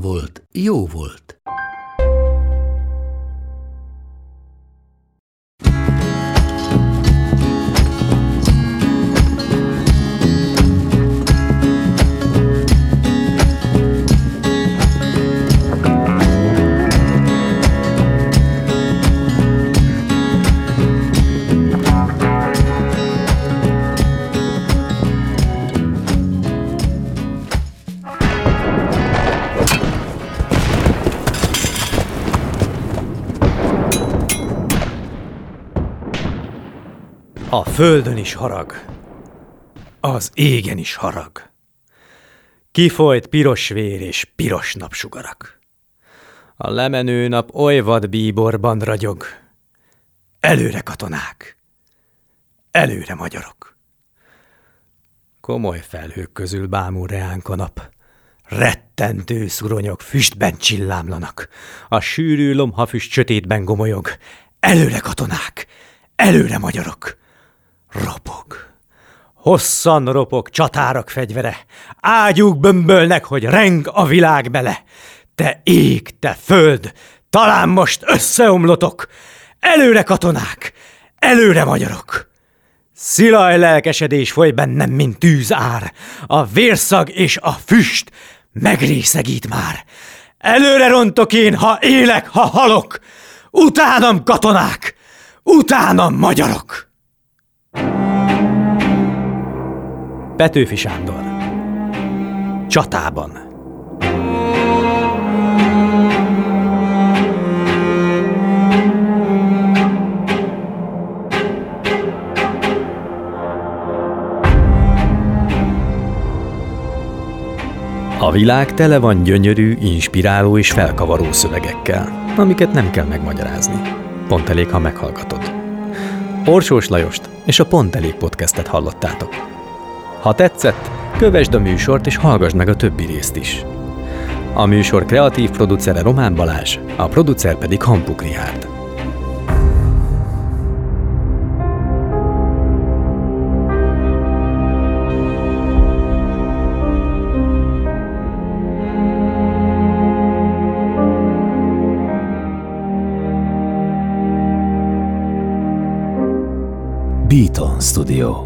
volt, jó volt. A földön is harag, az égen is harag. Kifolyt piros vér és piros napsugarak. A lemenő nap oly vad bíborban ragyog. Előre katonák, előre magyarok. Komoly felhők közül bámul reánk a nap. Rettentő szuronyok füstben csillámlanak. A sűrű lomhafüst sötétben gomolyog. Előre katonák, előre magyarok. Ropog. Hosszan ropog csatárak fegyvere. Ágyúk bömbölnek, hogy reng a világ bele. Te ég, te föld, talán most összeomlotok. Előre katonák, előre magyarok. Szilaj lelkesedés foly bennem, mint tűzár. A vérszag és a füst megrészegít már. Előre rontok én, ha élek, ha halok. Utánam katonák, utánam magyarok. Petőfi Sándor Csatában A világ tele van gyönyörű, inspiráló és felkavaró szövegekkel, amiket nem kell megmagyarázni. Pont elég, ha meghallgatod. Orsós Lajost és a Pont Elég podcastet hallottátok. Ha tetszett, kövesd a műsort és hallgass meg a többi részt is. A műsor kreatív producere Román Balázs, a producer pedig Hampuk Rihárd. Beaton Studio.